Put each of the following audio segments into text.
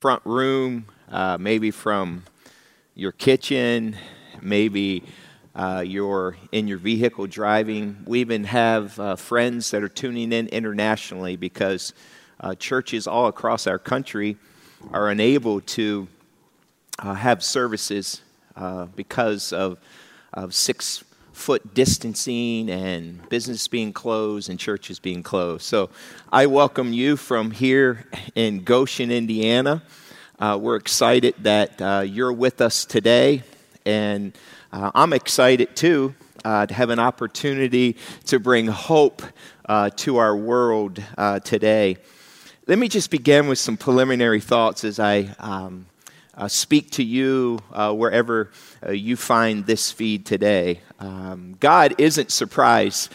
front room, uh, maybe from your kitchen, maybe uh, you're in your vehicle driving. We even have uh, friends that are tuning in internationally because uh, churches all across our country are unable to uh, have services uh, because of, of six foot distancing and business being closed and churches being closed. So I welcome you from here in Goshen, Indiana. Uh, we're excited that uh, you're with us today, and uh, I'm excited too uh, to have an opportunity to bring hope uh, to our world uh, today. Let me just begin with some preliminary thoughts as I um, Uh, speak to you uh, wherever uh, you find this feed today. Um, God isn't surprised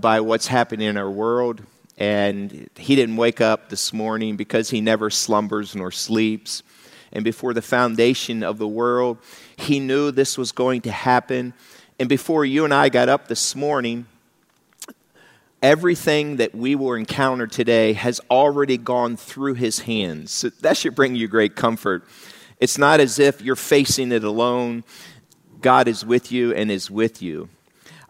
by what's happening in our world. And he didn't wake up this morning because he never slumbers nor sleeps. And before the foundation of the world, he knew this was going to happen. And before you and I got up this morning, everything that we will encounter today has already gone through his hands. So that should bring you great comfort. It's not as if you're facing it alone. God is with you and is with you.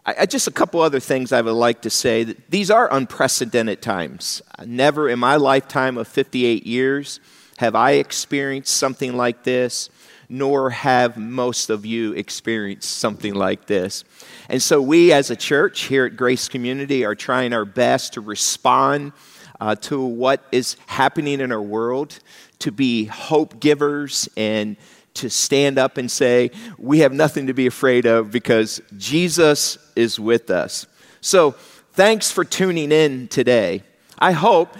I, just a couple other things I would like to say. These are unprecedented times. Never in my lifetime of 58 years have I experienced something like this, nor have most of you experienced something like this. And so, we as a church here at Grace Community are trying our best to respond uh, to what is happening in our world, to be hope givers and to stand up and say, We have nothing to be afraid of because Jesus is with us. So, thanks for tuning in today. I hope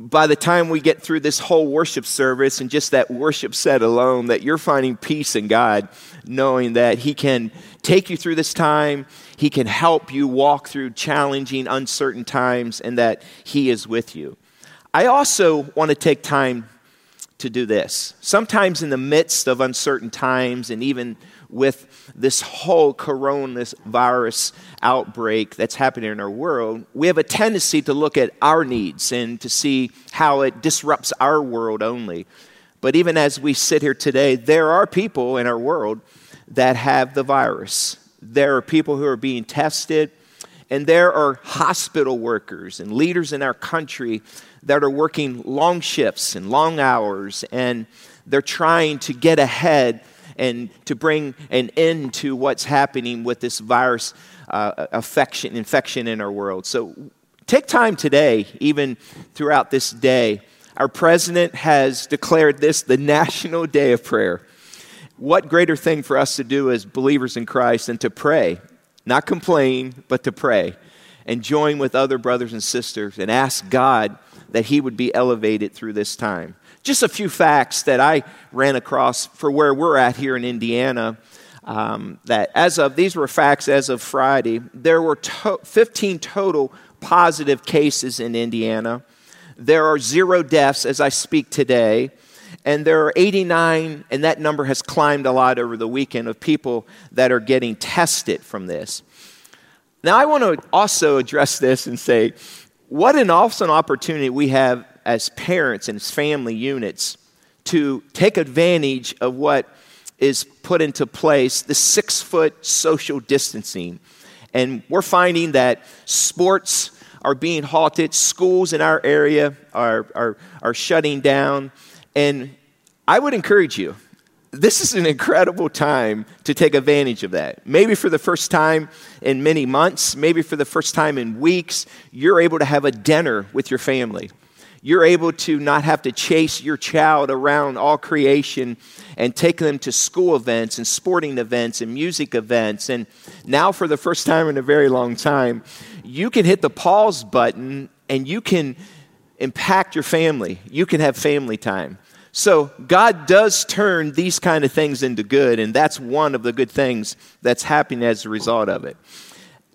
by the time we get through this whole worship service and just that worship set alone, that you're finding peace in God, knowing that He can take you through this time, He can help you walk through challenging, uncertain times, and that He is with you. I also want to take time to do this. Sometimes in the midst of uncertain times and even with this whole coronavirus outbreak that's happening in our world, we have a tendency to look at our needs and to see how it disrupts our world only. But even as we sit here today, there are people in our world that have the virus. There are people who are being tested, and there are hospital workers and leaders in our country that are working long shifts and long hours, and they're trying to get ahead and to bring an end to what's happening with this virus uh, affection, infection in our world. So take time today, even throughout this day. Our president has declared this the National Day of Prayer. What greater thing for us to do as believers in Christ than to pray, not complain, but to pray and join with other brothers and sisters and ask God that He would be elevated through this time. Just a few facts that I ran across for where we're at here in Indiana. Um, that as of these were facts as of Friday, there were to- 15 total positive cases in Indiana. There are zero deaths as I speak today. And there are 89, and that number has climbed a lot over the weekend of people that are getting tested from this. Now, I want to also address this and say, what an awesome opportunity we have as parents and as family units to take advantage of what is put into place the six foot social distancing. And we're finding that sports are being halted, schools in our area are, are, are shutting down. And I would encourage you, this is an incredible time to take advantage of that. Maybe for the first time in many months, maybe for the first time in weeks, you're able to have a dinner with your family. You're able to not have to chase your child around all creation and take them to school events and sporting events and music events. And now, for the first time in a very long time, you can hit the pause button and you can impact your family. You can have family time. So, God does turn these kind of things into good, and that's one of the good things that's happening as a result of it.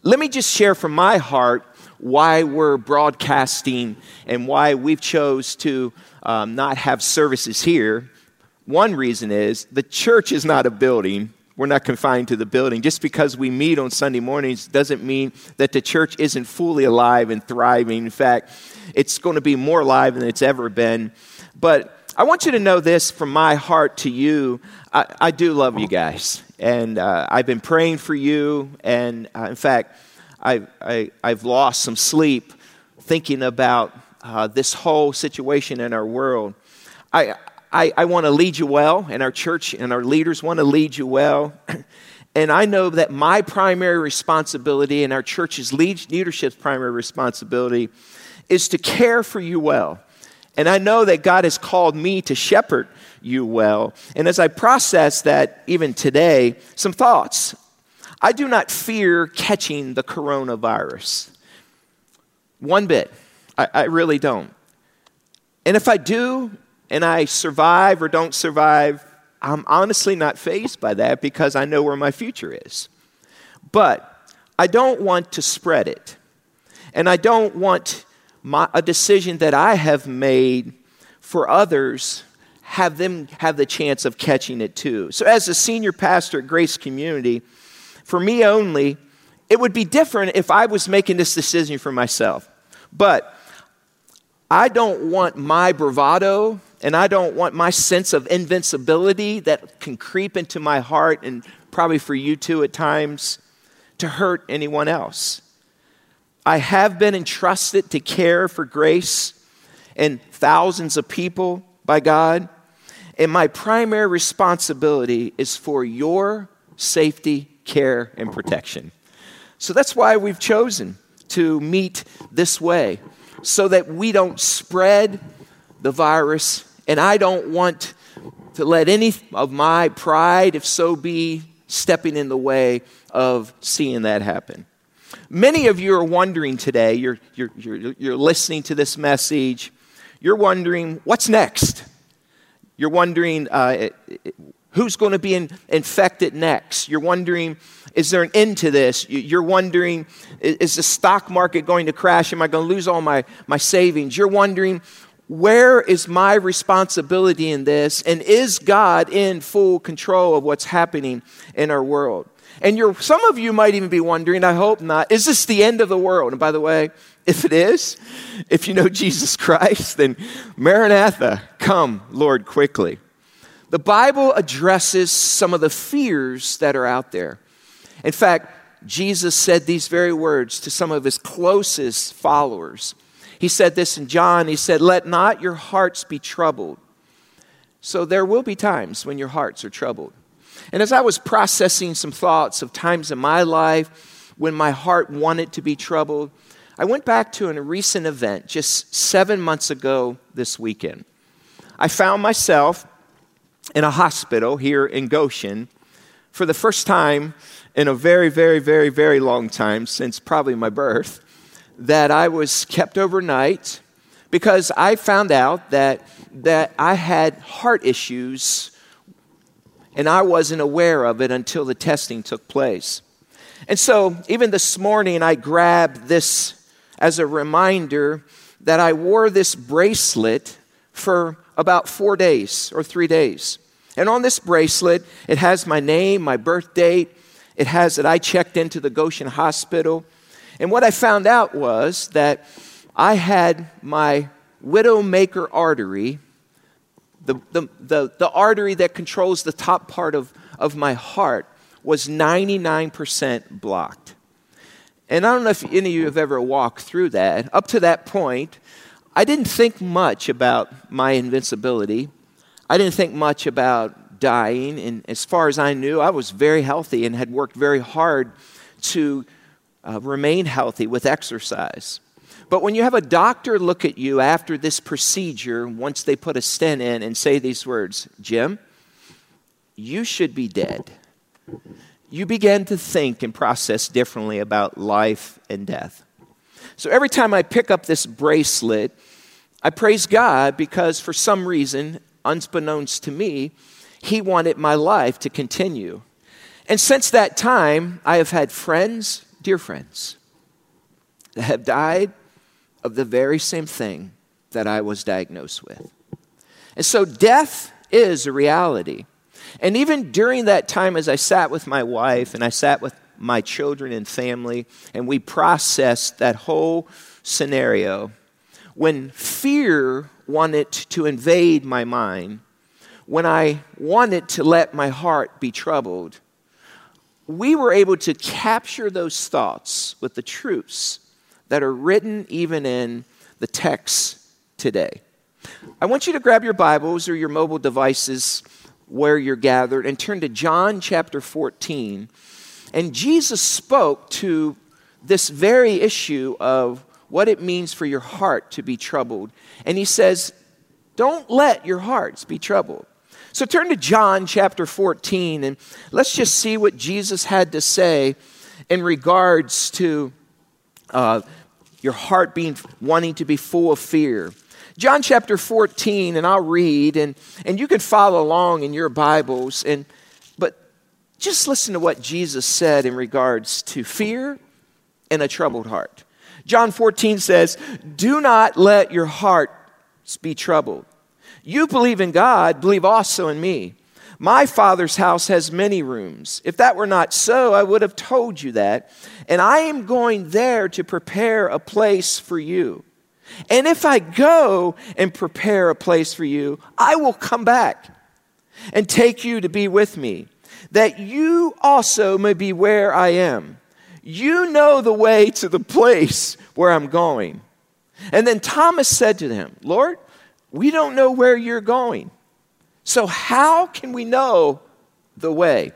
Let me just share from my heart why we're broadcasting and why we've chose to um, not have services here. One reason is the church is not a building. We're not confined to the building. Just because we meet on Sunday mornings doesn't mean that the church isn't fully alive and thriving. In fact, it's going to be more alive than it's ever been. But I want you to know this from my heart to you. I, I do love you guys. And uh, I've been praying for you. And uh, in fact, I, I, I've lost some sleep thinking about uh, this whole situation in our world. I, I, I want to lead you well, and our church and our leaders want to lead you well. and I know that my primary responsibility and our church's leadership's primary responsibility is to care for you well. And I know that God has called me to shepherd you well. And as I process that even today, some thoughts. I do not fear catching the coronavirus. One bit. I, I really don't. And if I do, and I survive or don't survive, I'm honestly not fazed by that because I know where my future is. But I don't want to spread it. And I don't want my, a decision that I have made for others have them have the chance of catching it too. So as a senior pastor at Grace Community, for me only, it would be different if I was making this decision for myself. But I don't want my bravado and I don't want my sense of invincibility that can creep into my heart and probably for you too at times to hurt anyone else. I have been entrusted to care for grace and thousands of people by God. And my primary responsibility is for your safety, care, and protection. So that's why we've chosen to meet this way, so that we don't spread the virus. And I don't want to let any of my pride, if so be, stepping in the way of seeing that happen. Many of you are wondering today, you're, you're, you're, you're listening to this message, you're wondering, what's next? You're wondering, uh, who's going to be in, infected next? You're wondering, is there an end to this? You're wondering, is the stock market going to crash? Am I going to lose all my, my savings? You're wondering, where is my responsibility in this? And is God in full control of what's happening in our world? And you're, some of you might even be wondering, I hope not, is this the end of the world? And by the way, if it is, if you know Jesus Christ, then Maranatha, come, Lord, quickly. The Bible addresses some of the fears that are out there. In fact, Jesus said these very words to some of his closest followers. He said this in John. He said, Let not your hearts be troubled. So there will be times when your hearts are troubled. And as I was processing some thoughts of times in my life when my heart wanted to be troubled, I went back to a recent event just seven months ago this weekend. I found myself in a hospital here in Goshen for the first time in a very, very, very, very long time, since probably my birth, that I was kept overnight because I found out that, that I had heart issues and I wasn't aware of it until the testing took place. And so, even this morning, I grabbed this as a reminder that I wore this bracelet for about four days or three days. And on this bracelet, it has my name, my birth date, it has that I checked into the Goshen Hospital. And what I found out was that I had my widowmaker artery the, the, the, the artery that controls the top part of, of my heart was 99% blocked. And I don't know if any of you have ever walked through that. Up to that point, I didn't think much about my invincibility. I didn't think much about dying. And as far as I knew, I was very healthy and had worked very hard to uh, remain healthy with exercise. But when you have a doctor look at you after this procedure, once they put a stent in and say these words, Jim, you should be dead, you begin to think and process differently about life and death. So every time I pick up this bracelet, I praise God because for some reason, unbeknownst to me, He wanted my life to continue. And since that time, I have had friends, dear friends, that have died of the very same thing that I was diagnosed with. And so death is a reality. And even during that time, as I sat with my wife and I sat with my children and family, and we processed that whole scenario, when fear wanted to invade my mind, when I wanted to let my heart be troubled, we were able to capture those thoughts with the truths that are written even in the text today. I want you to grab your Bibles or your mobile devices where you're gathered and turn to John chapter 14. And Jesus spoke to this very issue of what it means for your heart to be troubled. And he says, Don't let your hearts be troubled. So turn to John chapter 14 and let's just see what Jesus had to say in regards to uh, your heart being wanting to be full of fear. John chapter 14, and I'll read, and, and you can follow along in your Bibles, and but just listen to what Jesus said in regards to fear and a troubled heart. John 14 says, Do not let your hearts be troubled. You believe in God, believe also in me. My Father's house has many rooms. If that were not so, I would have told you that. And I am going there to prepare a place for you. And if I go and prepare a place for you, I will come back and take you to be with me, that you also may be where I am. You know the way to the place where I'm going. And then Thomas said to him, Lord, we don't know where you're going. So how can we know the way?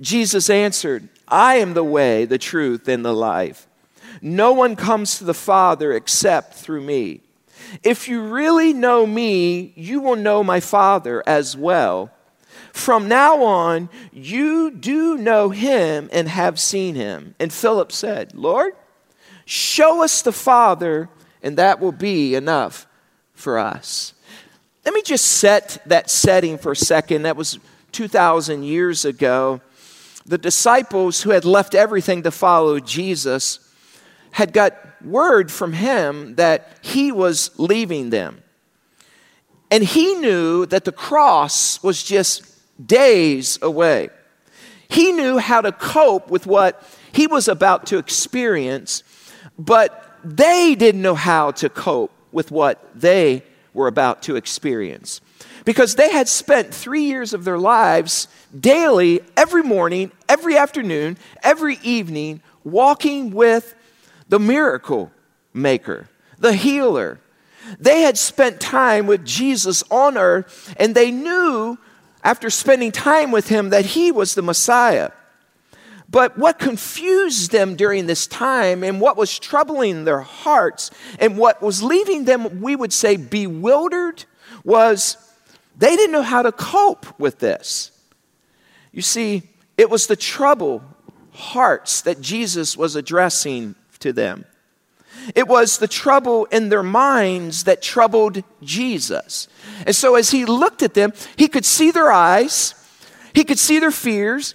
Jesus answered, I am the way, the truth, and the life. No one comes to the Father except through me. If you really know me, you will know my Father as well. From now on, you do know him and have seen him. And Philip said, Lord, show us the Father, and that will be enough for us. Let me just set that setting for a second. That was 2,000 years ago. The disciples who had left everything to follow Jesus had got word from him that he was leaving them. And he knew that the cross was just days away. He knew how to cope with what he was about to experience, but they didn't know how to cope with what they were about to experience. Because they had spent three years of their lives daily, every morning, every afternoon, every evening, walking with the miracle maker, the healer. They had spent time with Jesus on earth, and they knew after spending time with him that he was the Messiah. But what confused them during this time and what was troubling their hearts and what was leaving them, we would say, bewildered was they didn't know how to cope with this. You see, it was the trouble hearts that Jesus was addressing to them. It was the trouble in their minds that troubled Jesus. And so as he looked at them, he could see their eyes, he could see their fears,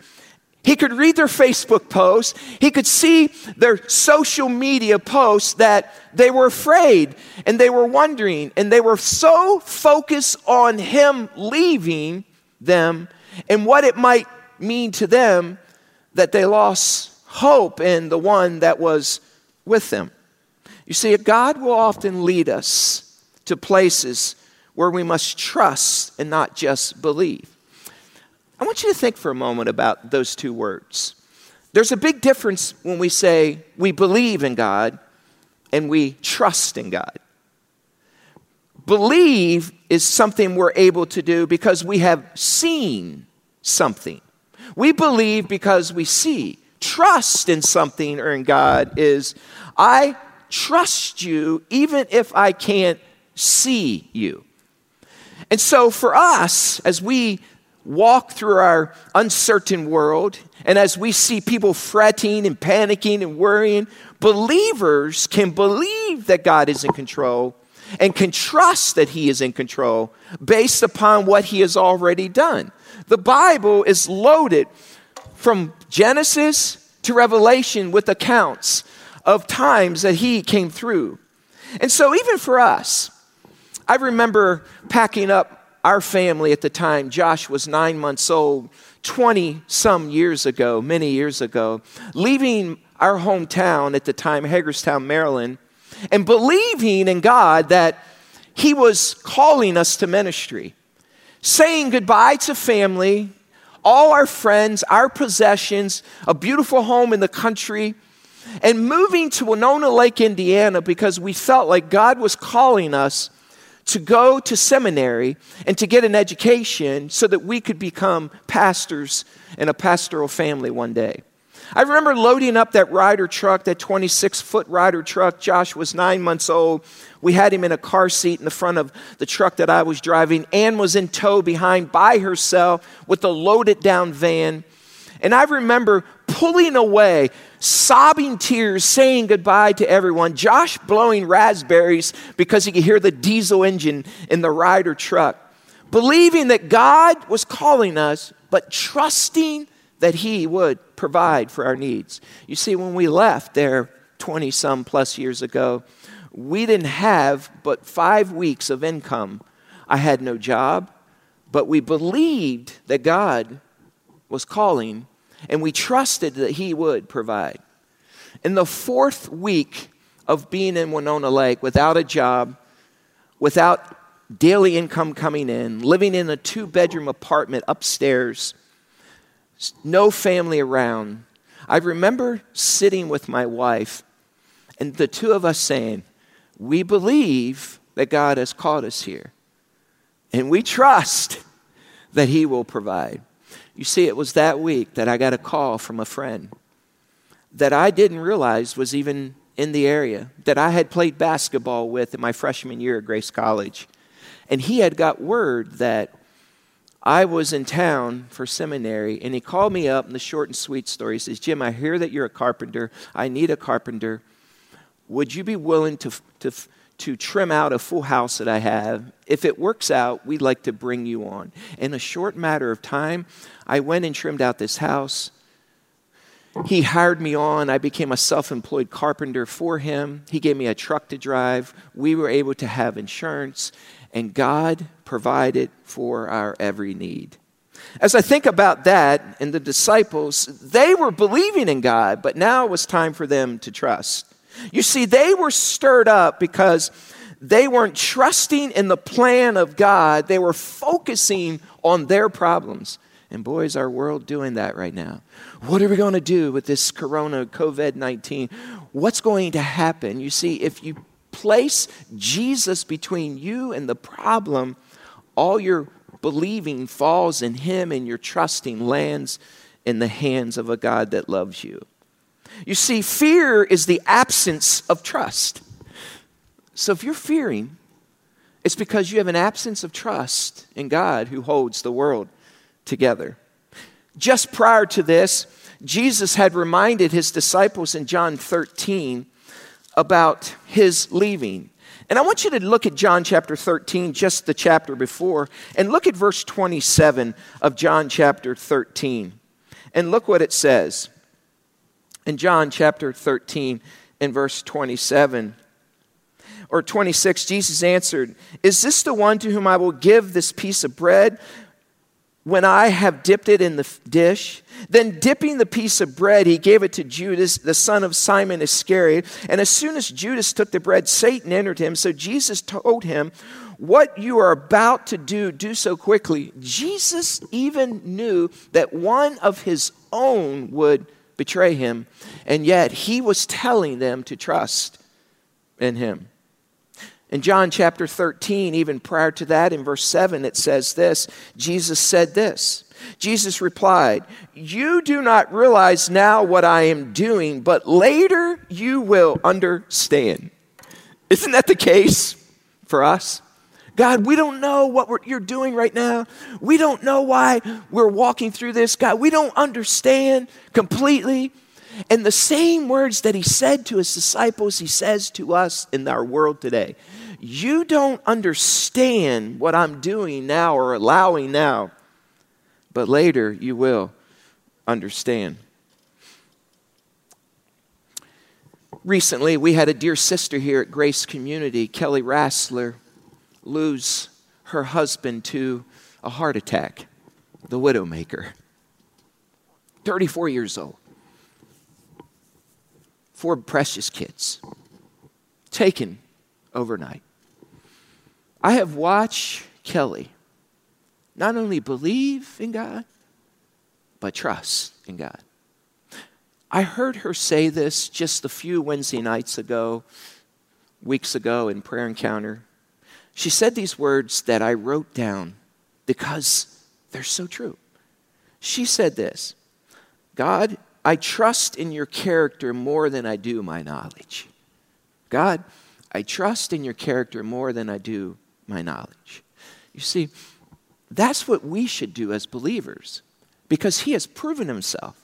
he could read their Facebook posts, he could see their social media posts that they were afraid and they were wondering, and they were so focused on him leaving them and what it might mean to them that they lost hope in the one that was with them. You see, God will often lead us to places where we must trust and not just believe. I want you to think for a moment about those two words. There's a big difference when we say we believe in God and we trust in God. Believe is something we're able to do because we have seen something. We believe because we see trust in something or in God is I trust you even if I can't see you. And so for us, as we walk through our uncertain world, and as we see people fretting and panicking and worrying, believers can believe that God is in control and can trust that He is in control based upon what He has already done. The Bible is loaded from Genesis to Revelation with accounts of times that he came through. And so, even for us, I remember packing up our family at the time. Josh was nine months old, 20 some years ago, many years ago, leaving our hometown at the time, Hagerstown, Maryland, and believing in God that He was calling us to ministry, saying goodbye to family, all our friends, our possessions, a beautiful home in the country, and moving to Winona Lake, Indiana, because we felt like God was calling us to go to seminary and to get an education so that we could become pastors in a pastoral family one day. I remember loading up that Ryder truck, that 26 foot Ryder truck. Josh was nine months old. We had him in a car seat in the front of the truck that I was driving. Ann was in tow behind by herself with a loaded down van. And I remember pulling away, sobbing tears, saying goodbye to everyone. Josh blowing raspberries because he could hear the diesel engine in the Ryder truck. Believing that God was calling us, but trusting that He would provide for our needs. You see, when we left there 20 some plus years ago, we didn't have but five weeks of income. I had no job, but we believed that God was calling and we trusted that He would provide. In the fourth week of being in Winona Lake without a job, without daily income coming in, living in a two bedroom apartment upstairs, no family around. I remember sitting with my wife and the two of us saying, We believe that God has called us here, and we trust that He will provide. You see, it was that week that I got a call from a friend that I didn't realize was even in the area, that I had played basketball with in my freshman year at Grace College. And he had got word that I was in town for seminary, and he called me up in the short and sweet story. He says, Jim, I hear that you're a carpenter. I need a carpenter. Would you be willing to, to, to trim out a full house that I have? If it works out, we'd like to bring you on. In a short matter of time, I went and trimmed out this house. He hired me on. I became a self employed carpenter for him. He gave me a truck to drive. We were able to have insurance and God provided for our every need. As I think about that and the disciples, they were believing in God, but now it was time for them to trust. You see, they were stirred up because they weren't trusting in the plan of God, they were focusing on their problems. And boy, is our world doing that right now. What are we going to do with this corona, COVID 19? What's going to happen? You see, if you place Jesus between you and the problem, all your believing falls in Him and your trusting lands in the hands of a God that loves you. You see, fear is the absence of trust. So if you're fearing, it's because you have an absence of trust in God who holds the world together. Just prior to this, Jesus had reminded his disciples in John 13 about his leaving. And I want you to look at John chapter 13, just the chapter before, and look at verse 27 of John chapter 13. And look what it says. In John chapter 13, and verse 27 or 26, Jesus answered, Is this the one to whom I will give this piece of bread? when I have dipped it in the dish. Then, dipping the piece of bread, he gave it to Judas, the son of Simon Iscariot. And as soon as Judas took the bread, Satan entered him. So Jesus told him, What you are about to do, do so quickly. Jesus even knew that one of his own would betray him, and yet he was telling them to trust in him. In John chapter 13, even prior to that, in verse 7, it says this Jesus said this. Jesus replied, You do not realize now what I am doing, but later you will understand. Isn't that the case for us? God, we don't know what you're doing right now. We don't know why we're walking through this. God, we don't understand completely. And the same words that he said to his disciples, he says to us in our world today. You don't understand what I'm doing now or allowing now, but later you will understand. Recently, we had a dear sister here at Grace Community, Kelly Rassler, lose her husband to a heart attack, the widowmaker. 34 years old four precious kids taken overnight. I have watched Kelly not only believe in God, but trust in God. I heard her say this just a few Wednesday nights ago, weeks ago in prayer encounter. She said these words that I wrote down because they're so true. She said this God, I trust in your character more than I do my knowledge. God, I trust in your character more than I do my knowledge. You see, that's what we should do as believers because he has proven himself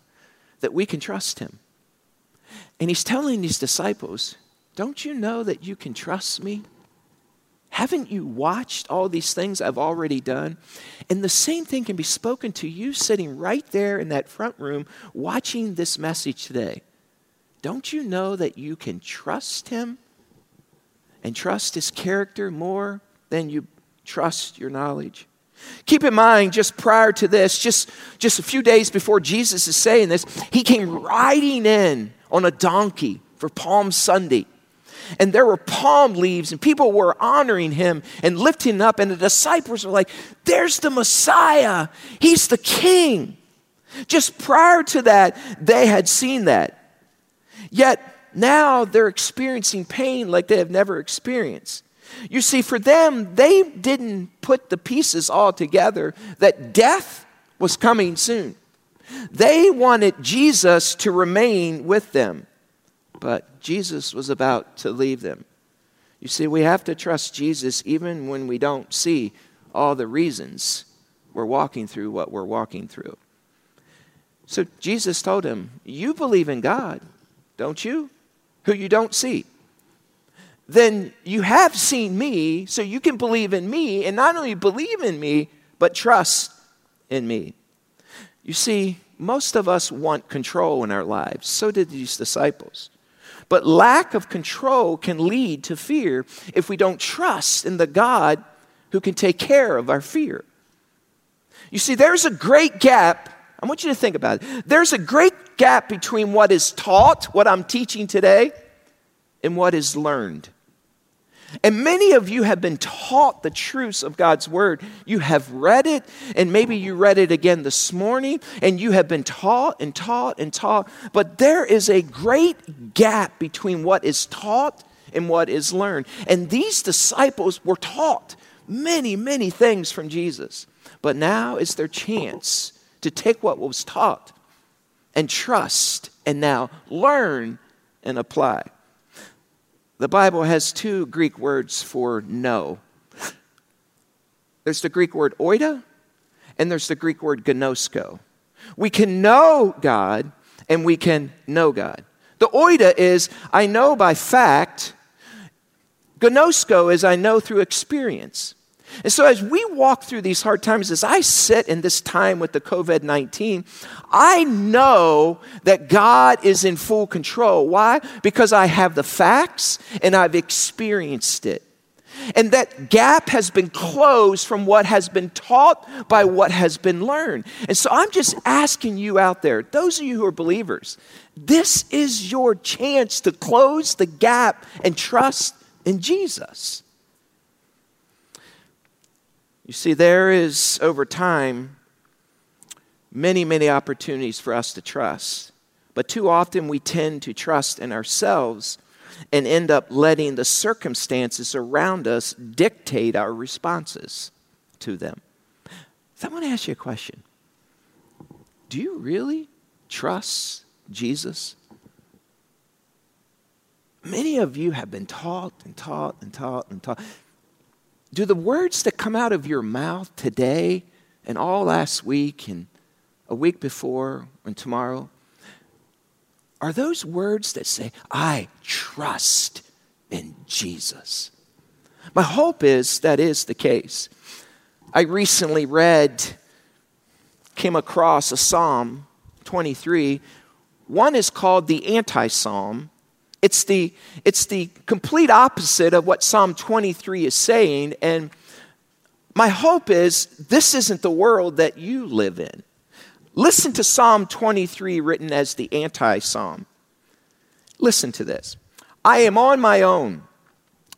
that we can trust him. And he's telling these disciples, Don't you know that you can trust me? Haven't you watched all these things I've already done? And the same thing can be spoken to you sitting right there in that front room watching this message today. Don't you know that you can trust him and trust his character more than you trust your knowledge? Keep in mind, just prior to this, just, just a few days before Jesus is saying this, he came riding in on a donkey for Palm Sunday and there were palm leaves, and people were honoring him and lifting up. And the disciples were like, There's the Messiah, he's the king. Just prior to that, they had seen that. Yet now they're experiencing pain like they have never experienced. You see, for them, they didn't put the pieces all together that death was coming soon. They wanted Jesus to remain with them but Jesus was about to leave them. You see, we have to trust Jesus even when we don't see all the reasons we're walking through what we're walking through. So Jesus told him, You believe in God, don't you? Who you don't see. Then you have seen me, so you can believe in me, and not only believe in me, but trust in me. You see, most of us want control in our lives. So did these disciples. But lack of control can lead to fear if we don't trust in the God who can take care of our fear. You see, there's a great gap. I want you to think about it. There's a great gap between what is taught, what I'm teaching today, and what is learned. And many of you have been taught the truths of God's word. You have read it, and maybe you read it again this morning, and you have been taught and taught and taught. But there is a great gap between what is taught and what is learned. And these disciples were taught many, many things from Jesus. But now is their chance to take what was taught and trust and now learn and apply. The Bible has two Greek words for know. There's the Greek word oida, and there's the Greek word gnosko. We can know God, and we can know God. The oida is I know by fact. Gnosko is I know through experience. And so, as we walk through these hard times, as I sit in this time with the COVID 19, I know that God is in full control. Why? Because I have the facts and I've experienced it. And that gap has been closed from what has been taught by what has been learned. And so I'm just asking you out there, those of you who are believers, this is your chance to close the gap and trust in Jesus. You see, there is over time many, many opportunities for us to trust. But too often we tend to trust in ourselves and end up letting the circumstances around us dictate our responses to them. So I want to ask you a question Do you really trust Jesus? Many of you have been taught and taught and taught and taught do the words that come out of your mouth today and all last week and a week before and tomorrow, are those words that say, I trust in Jesus? My hope is that is the case. I recently read, came across a Psalm 23. One is called the anti Psalm, it's the, it's the complete opposite of what Psalm 23 is saying. And my hope is this isn't the world that you live in. Listen to Psalm 23, written as the anti psalm. Listen to this I am on my own.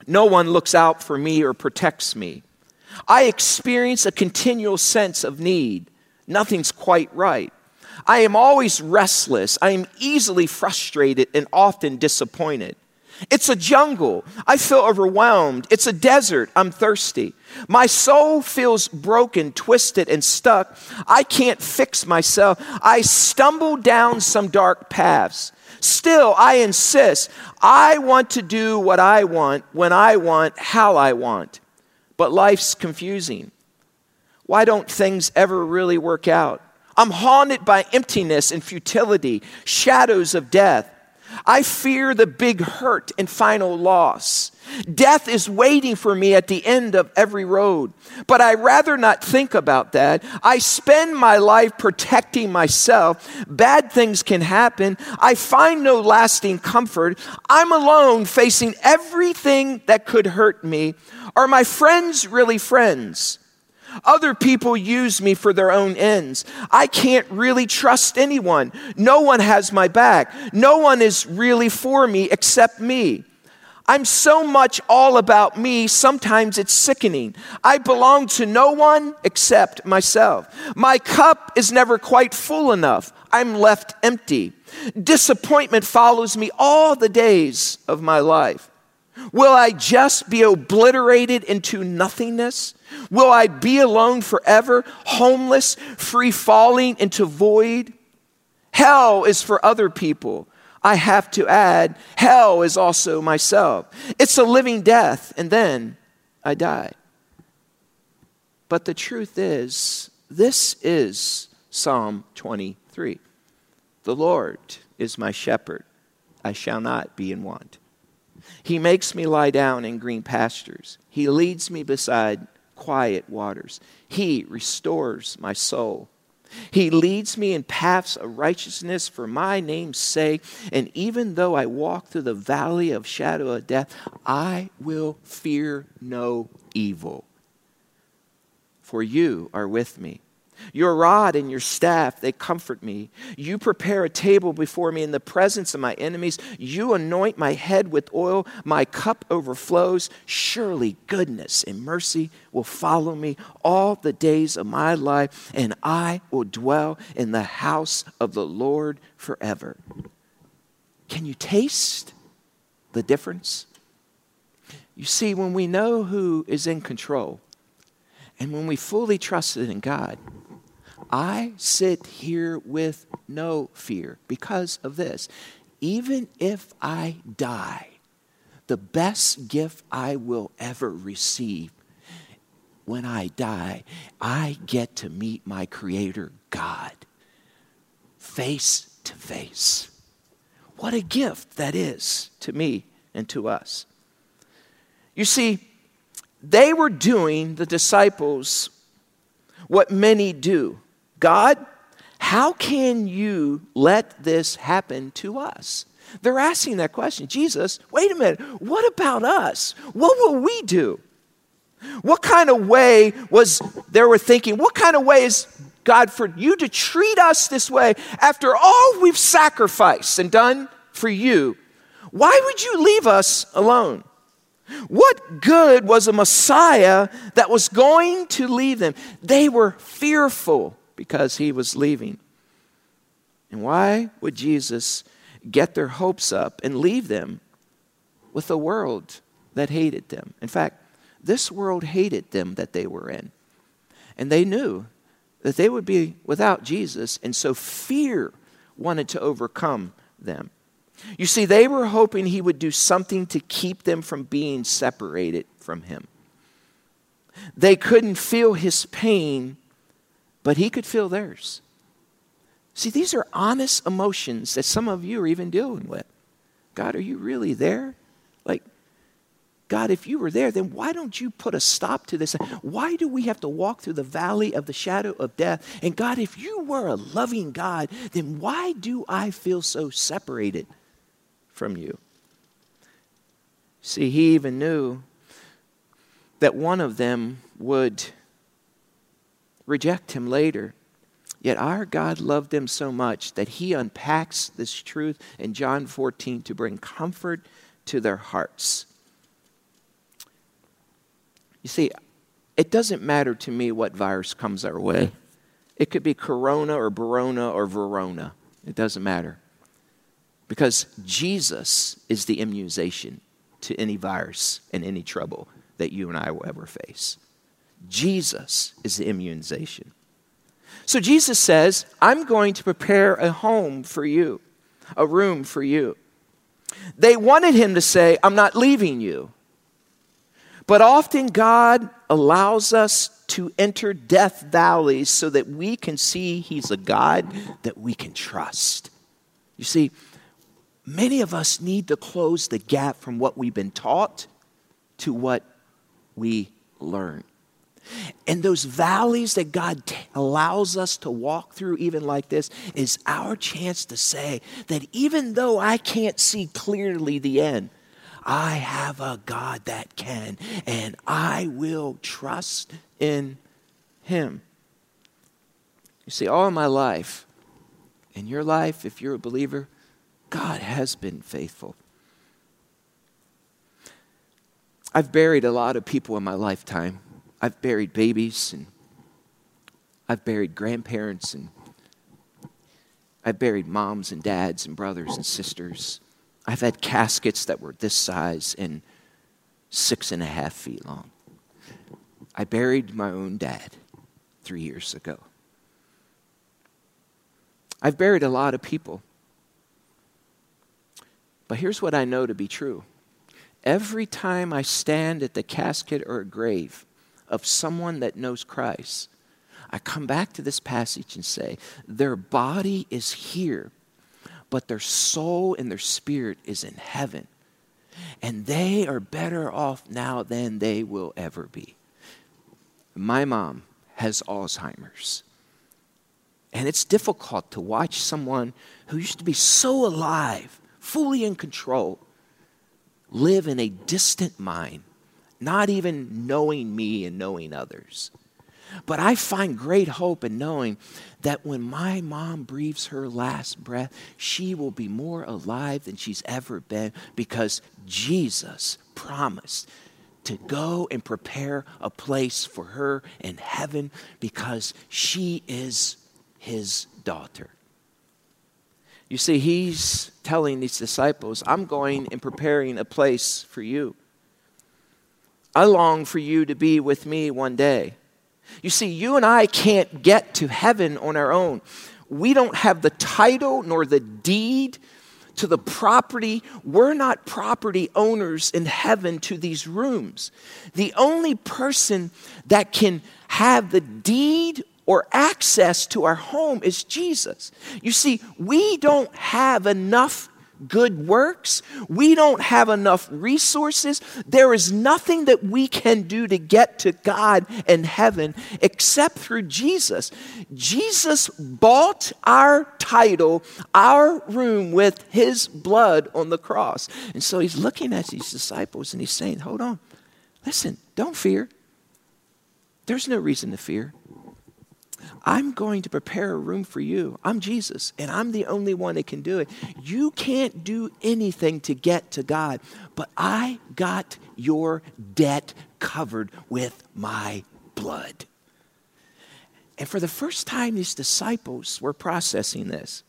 No one looks out for me or protects me. I experience a continual sense of need. Nothing's quite right. I am always restless. I am easily frustrated and often disappointed. It's a jungle. I feel overwhelmed. It's a desert. I'm thirsty. My soul feels broken, twisted, and stuck. I can't fix myself. I stumble down some dark paths. Still, I insist. I want to do what I want, when I want, how I want. But life's confusing. Why don't things ever really work out? I'm haunted by emptiness and futility, shadows of death. I fear the big hurt and final loss. Death is waiting for me at the end of every road. But I rather not think about that. I spend my life protecting myself. Bad things can happen. I find no lasting comfort. I'm alone facing everything that could hurt me. Are my friends really friends? Other people use me for their own ends. I can't really trust anyone. No one has my back. No one is really for me except me. I'm so much all about me, sometimes it's sickening. I belong to no one except myself. My cup is never quite full enough. I'm left empty. Disappointment follows me all the days of my life. Will I just be obliterated into nothingness? Will I be alone forever, homeless, free falling into void? Hell is for other people. I have to add, hell is also myself. It's a living death, and then I die. But the truth is, this is Psalm 23. The Lord is my shepherd, I shall not be in want. He makes me lie down in green pastures. He leads me beside quiet waters. He restores my soul. He leads me in paths of righteousness for my name's sake. And even though I walk through the valley of shadow of death, I will fear no evil. For you are with me. Your rod and your staff, they comfort me. You prepare a table before me in the presence of my enemies. You anoint my head with oil. My cup overflows. Surely goodness and mercy will follow me all the days of my life, and I will dwell in the house of the Lord forever. Can you taste the difference? You see, when we know who is in control, and when we fully trust in God, I sit here with no fear because of this. Even if I die, the best gift I will ever receive when I die, I get to meet my Creator God face to face. What a gift that is to me and to us. You see, they were doing, the disciples, what many do God, how can you let this happen to us? They're asking that question. Jesus, wait a minute, what about us? What will we do? What kind of way was they were thinking, what kind of way is God for you to treat us this way after all we've sacrificed and done for you? Why would you leave us alone? What good was a Messiah that was going to leave them? They were fearful because he was leaving. And why would Jesus get their hopes up and leave them with a world that hated them? In fact, this world hated them that they were in. And they knew that they would be without Jesus, and so fear wanted to overcome them. You see, they were hoping he would do something to keep them from being separated from him. They couldn't feel his pain but he could feel theirs. See, these are honest emotions that some of you are even dealing with. God, are you really there? Like, God, if you were there, then why don't you put a stop to this? Why do we have to walk through the valley of the shadow of death? And God, if you were a loving God, then why do I feel so separated from you? See, he even knew that one of them would reject him later. Yet our God loved them so much that he unpacks this truth in John 14 to bring comfort to their hearts. You see, it doesn't matter to me what virus comes our way. It could be corona or barona or verona. It doesn't matter. Because Jesus is the immunization to any virus and any trouble that you and I will ever face. Jesus is the immunization. So Jesus says, I'm going to prepare a home for you, a room for you. They wanted him to say, I'm not leaving you. But often God allows us to enter death valleys so that we can see He's a God that we can trust. You see, many of us need to close the gap from what we've been taught to what we learn. And those valleys that God t- allows us to walk through, even like this, is our chance to say that even though I can't see clearly the end, I have a God that can, and I will trust in Him. You see, all my life, in your life, if you're a believer, God has been faithful. I've buried a lot of people in my lifetime. I've buried babies and I've buried grandparents and I've buried moms and dads and brothers and sisters. I've had caskets that were this size and six and a half feet long. I buried my own dad three years ago. I've buried a lot of people. But here's what I know to be true every time I stand at the casket or a grave, of someone that knows Christ, I come back to this passage and say, their body is here, but their soul and their spirit is in heaven. And they are better off now than they will ever be. My mom has Alzheimer's. And it's difficult to watch someone who used to be so alive, fully in control, live in a distant mind not even knowing me and knowing others. But I find great hope in knowing that when my mom breathes her last breath, she will be more alive than she's ever been because Jesus promised to go and prepare a place for her in heaven because she is his daughter. You see, he's telling these disciples, I'm going and preparing a place for you. I long for you to be with me one day. You see, you and I can't get to heaven on our own. We don't have the title nor the deed to the property. We're not property owners in heaven to these rooms. The only person that can have the deed or access to our home is Jesus. You see, we don't have enough good works. We don't have enough resources. There is nothing that we can do to get to God and heaven except through Jesus. Jesus bought our title, our room with his blood on the cross. And so he's looking at these disciples and he's saying, Hold on, listen, don't fear. There's no reason to fear. I'm going to prepare a room for you. I'm Jesus, and I'm the only one that can do it. You can't do anything to get to God, but I got your debt covered with my blood. And for the first time, these disciples were processing this.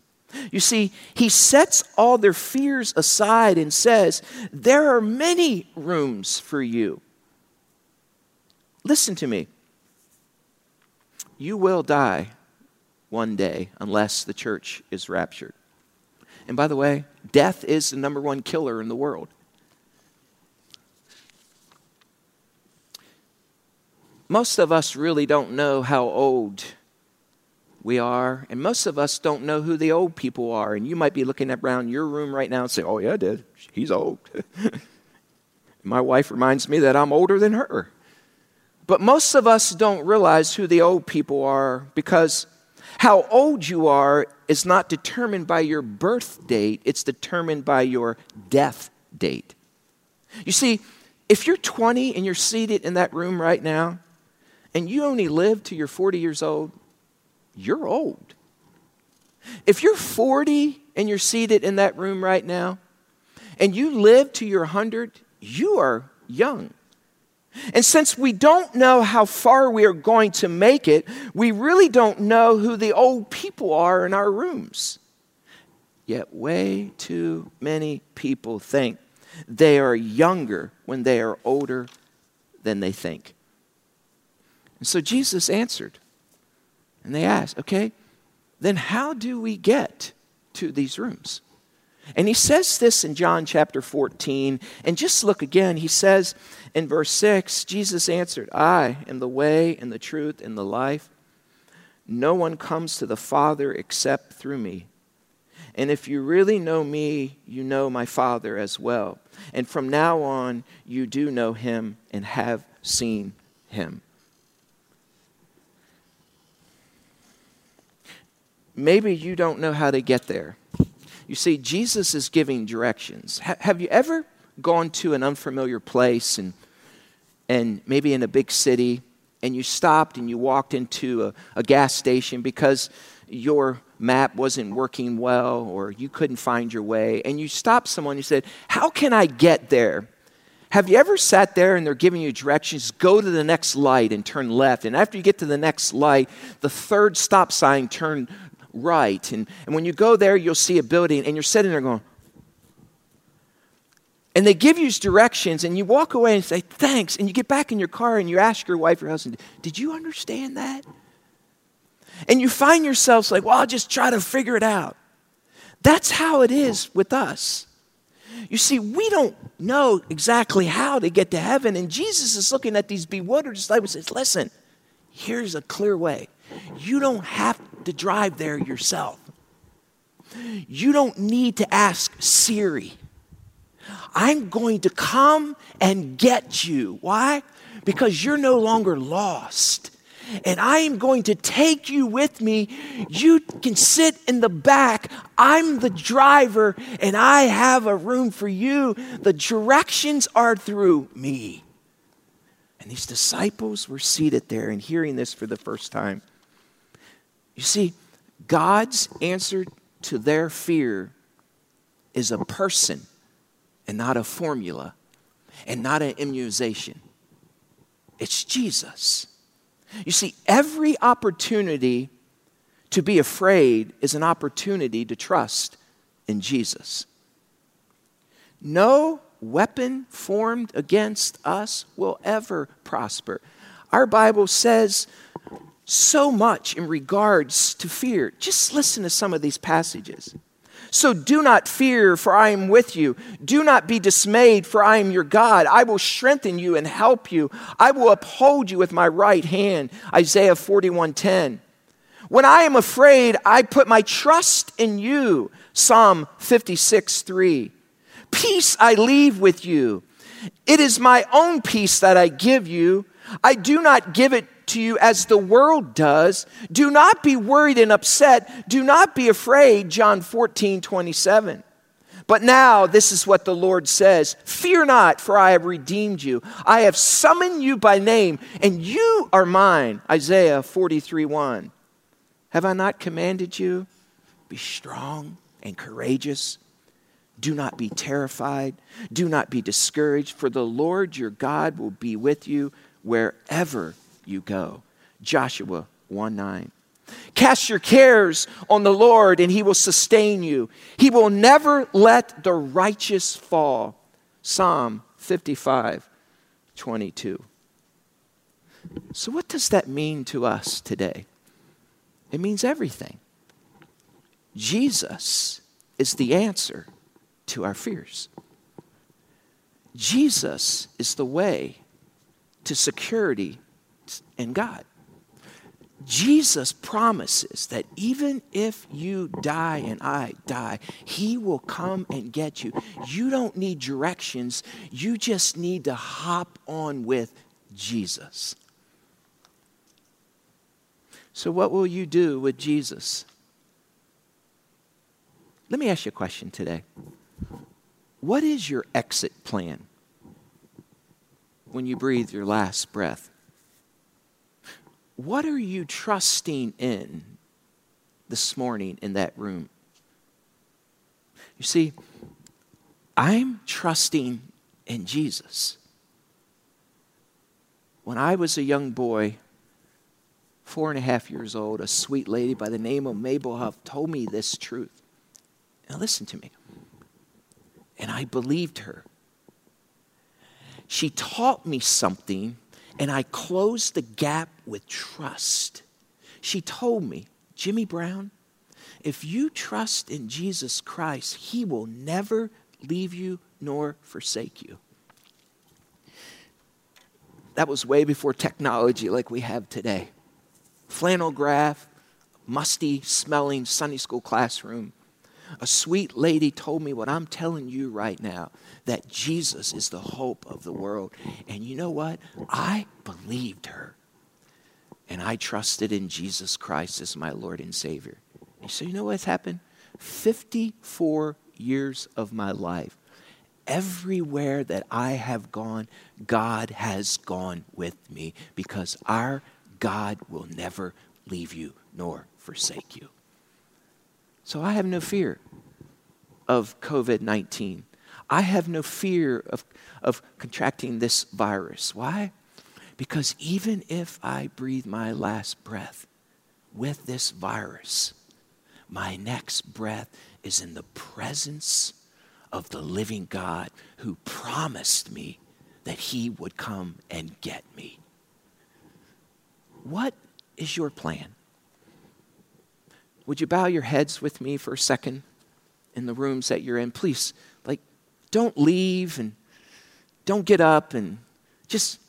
You see, he sets all their fears aside and says, There are many rooms for you. Listen to me you will die one day unless the church is raptured. And by the way, death is the number one killer in the world. Most of us really don't know how old we are, and most of us don't know who the old people are. And you might be looking around your room right now and say, Oh, yeah, Dad, he's old. My wife reminds me that I'm older than her. But most of us don't realize who the old people are because how old you are is not determined by your birth date, it's determined by your death date. You see, if you're 20 and you're seated in that room right now, and you only live till you're 40 years old, you're old. If you're 40 and you're seated in that room right now, and you live to your 100, you are young. And since we don't know how far we are going to make it, we really don't know who the old people are in our rooms. Yet, way too many people think they are younger when they are older than they think. And so Jesus answered, and they asked, okay, then how do we get to these rooms? And he says this in John chapter 14. And just look again. He says in verse 6 Jesus answered, I am the way and the truth and the life. No one comes to the Father except through me. And if you really know me, you know my Father as well. And from now on, you do know him and have seen him. Maybe you don't know how to get there. You see, Jesus is giving directions. Ha- have you ever gone to an unfamiliar place and, and maybe in a big city and you stopped and you walked into a, a gas station because your map wasn't working well or you couldn't find your way and you stopped someone and you said, How can I get there? Have you ever sat there and they're giving you directions? Go to the next light and turn left. And after you get to the next light, the third stop sign, turn right. And, and when you go there, you'll see a building and you're sitting there going, and they give you directions and you walk away and say, thanks. And you get back in your car and you ask your wife or husband, did you understand that? And you find yourselves like, well, I'll just try to figure it out. That's how it is with us. You see, we don't know exactly how to get to heaven. And Jesus is looking at these bewildered disciples and says, listen, here's a clear way. You don't have to drive there yourself. You don't need to ask Siri. I'm going to come and get you. Why? Because you're no longer lost. And I am going to take you with me. You can sit in the back. I'm the driver, and I have a room for you. The directions are through me. And these disciples were seated there and hearing this for the first time. You see, God's answer to their fear is a person and not a formula and not an immunization. It's Jesus. You see, every opportunity to be afraid is an opportunity to trust in Jesus. No weapon formed against us will ever prosper. Our Bible says so much in regards to fear. Just listen to some of these passages. So do not fear, for I am with you. Do not be dismayed, for I am your God. I will strengthen you and help you. I will uphold you with my right hand. Isaiah 41:10. When I am afraid, I put my trust in you. Psalm 56 3. Peace I leave with you. It is my own peace that I give you. I do not give it to you as the world does. Do not be worried and upset. Do not be afraid. John 14, 27. But now, this is what the Lord says Fear not, for I have redeemed you. I have summoned you by name, and you are mine. Isaiah 43, 1. Have I not commanded you? Be strong and courageous. Do not be terrified. Do not be discouraged, for the Lord your God will be with you wherever you go. Joshua 1 9. Cast your cares on the Lord, and he will sustain you. He will never let the righteous fall. Psalm 55 22. So, what does that mean to us today? It means everything. Jesus is the answer to our fears. Jesus is the way to security in God. Jesus promises that even if you die and I die, He will come and get you. You don't need directions, you just need to hop on with Jesus. So, what will you do with Jesus? Let me ask you a question today. What is your exit plan when you breathe your last breath? What are you trusting in this morning in that room? You see, I'm trusting in Jesus. When I was a young boy, four and a half years old, a sweet lady by the name of Mabel Huff told me this truth. Now, listen to me. And I believed her. She taught me something, and I closed the gap with trust. She told me, Jimmy Brown, if you trust in Jesus Christ, He will never leave you nor forsake you. That was way before technology like we have today. Flannel graph, musty smelling Sunday school classroom. A sweet lady told me what I'm telling you right now that Jesus is the hope of the world. And you know what? I believed her. And I trusted in Jesus Christ as my Lord and Savior. And so, you know what's happened? 54 years of my life, everywhere that I have gone, God has gone with me because our God will never leave you nor forsake you. So I have no fear of COVID 19. I have no fear of, of contracting this virus. Why? Because even if I breathe my last breath with this virus, my next breath is in the presence of the living God who promised me that he would come and get me. What is your plan? Would you bow your heads with me for a second in the rooms that you're in? Please, like, don't leave and don't get up and just,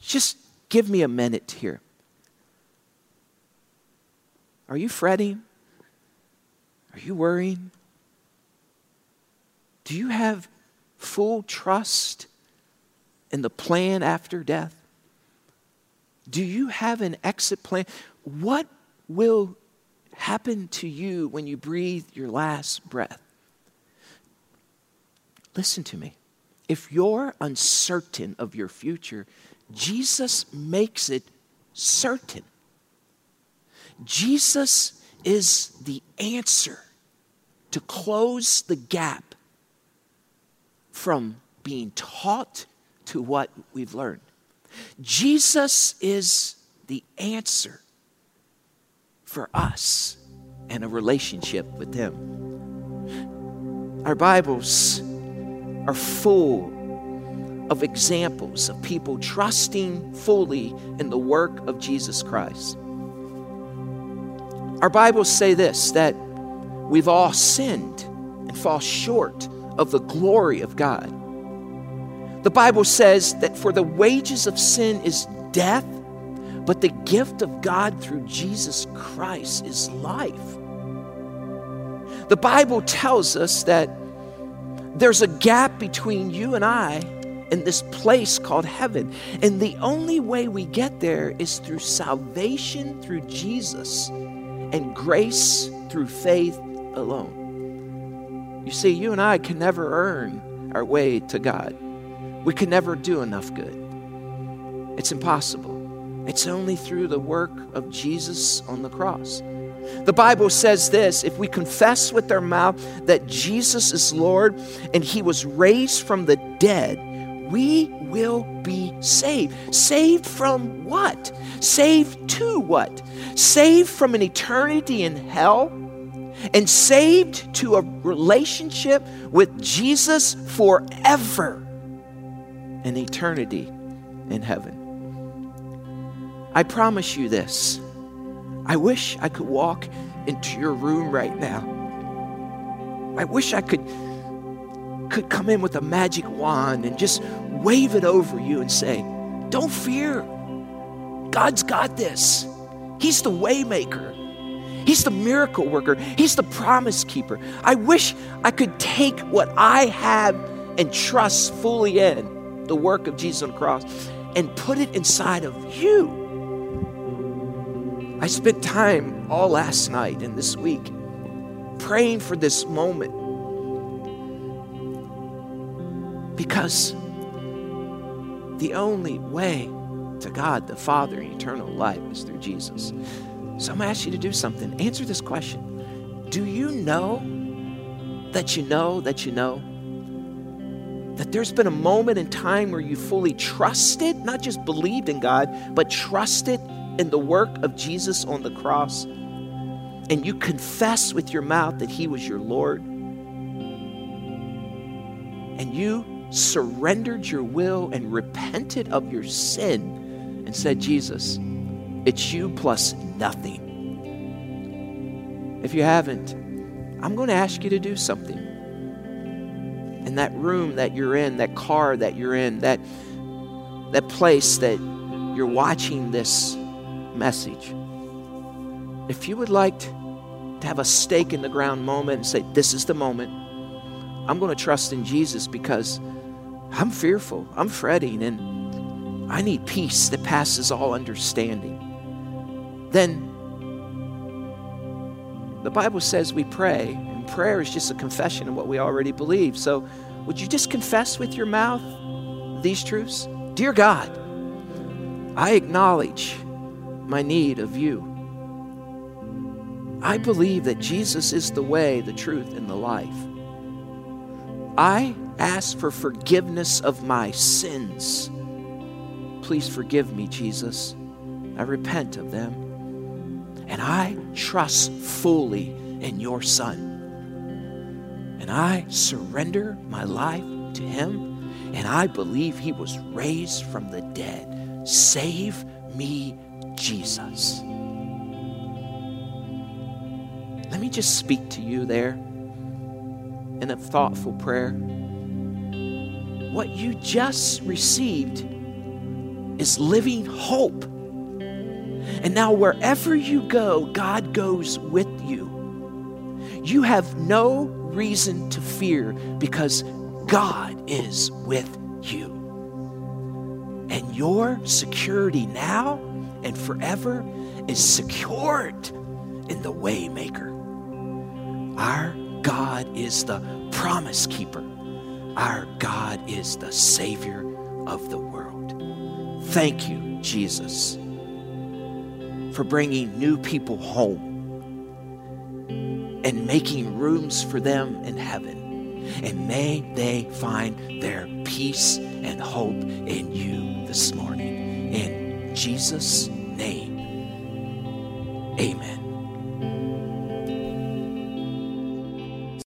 just give me a minute here. Are you fretting? Are you worrying? Do you have full trust in the plan after death? Do you have an exit plan? What will happen to you when you breathe your last breath? Listen to me. If you're uncertain of your future, Jesus makes it certain. Jesus is the answer to close the gap from being taught to what we've learned. Jesus is the answer for us and a relationship with Him. Our Bibles are full of examples of people trusting fully in the work of Jesus Christ. Our Bibles say this that we've all sinned and fall short of the glory of God. The Bible says that for the wages of sin is death, but the gift of God through Jesus Christ is life. The Bible tells us that there's a gap between you and I in this place called heaven. And the only way we get there is through salvation through Jesus and grace through faith alone. You see, you and I can never earn our way to God. We can never do enough good. It's impossible. It's only through the work of Jesus on the cross. The Bible says this if we confess with our mouth that Jesus is Lord and he was raised from the dead, we will be saved. Saved from what? Saved to what? Saved from an eternity in hell and saved to a relationship with Jesus forever, an eternity in heaven. I promise you this. I wish I could walk into your room right now. I wish I could could come in with a magic wand and just wave it over you and say, "Don't fear. God's got this. He's the waymaker. He's the miracle worker. He's the promise keeper. I wish I could take what I have and trust fully in the work of Jesus on the cross and put it inside of you. I spent time all last night and this week praying for this moment because the only way to God the Father eternal life is through Jesus. So I'm going to ask you to do something. Answer this question Do you know that you know that you know that there's been a moment in time where you fully trusted, not just believed in God, but trusted in the work of Jesus on the cross, and you confess with your mouth that He was your Lord, and you surrendered your will and repented of your sin and said, Jesus, it's you plus nothing. If you haven't, I'm going to ask you to do something. In that room that you're in, that car that you're in, that, that place that you're watching this message, if you would like to, have a stake in the ground moment and say, This is the moment, I'm going to trust in Jesus because I'm fearful, I'm fretting, and I need peace that passes all understanding, then the Bible says we pray, and prayer is just a confession of what we already believe. So, would you just confess with your mouth these truths? Dear God, I acknowledge my need of you. I believe that Jesus is the way, the truth, and the life. I ask for forgiveness of my sins. Please forgive me, Jesus. I repent of them. And I trust fully in your Son. And I surrender my life to Him. And I believe He was raised from the dead. Save me, Jesus. Let me just speak to you there in a thoughtful prayer. What you just received is living hope and now, wherever you go, God goes with you. You have no reason to fear because God is with you. And your security now and forever is secured in the Waymaker. Our God is the promise keeper. Our God is the Savior of the world. Thank you, Jesus for bringing new people home and making rooms for them in heaven. And may they find their peace and hope in you this morning. In Jesus' name. Amen.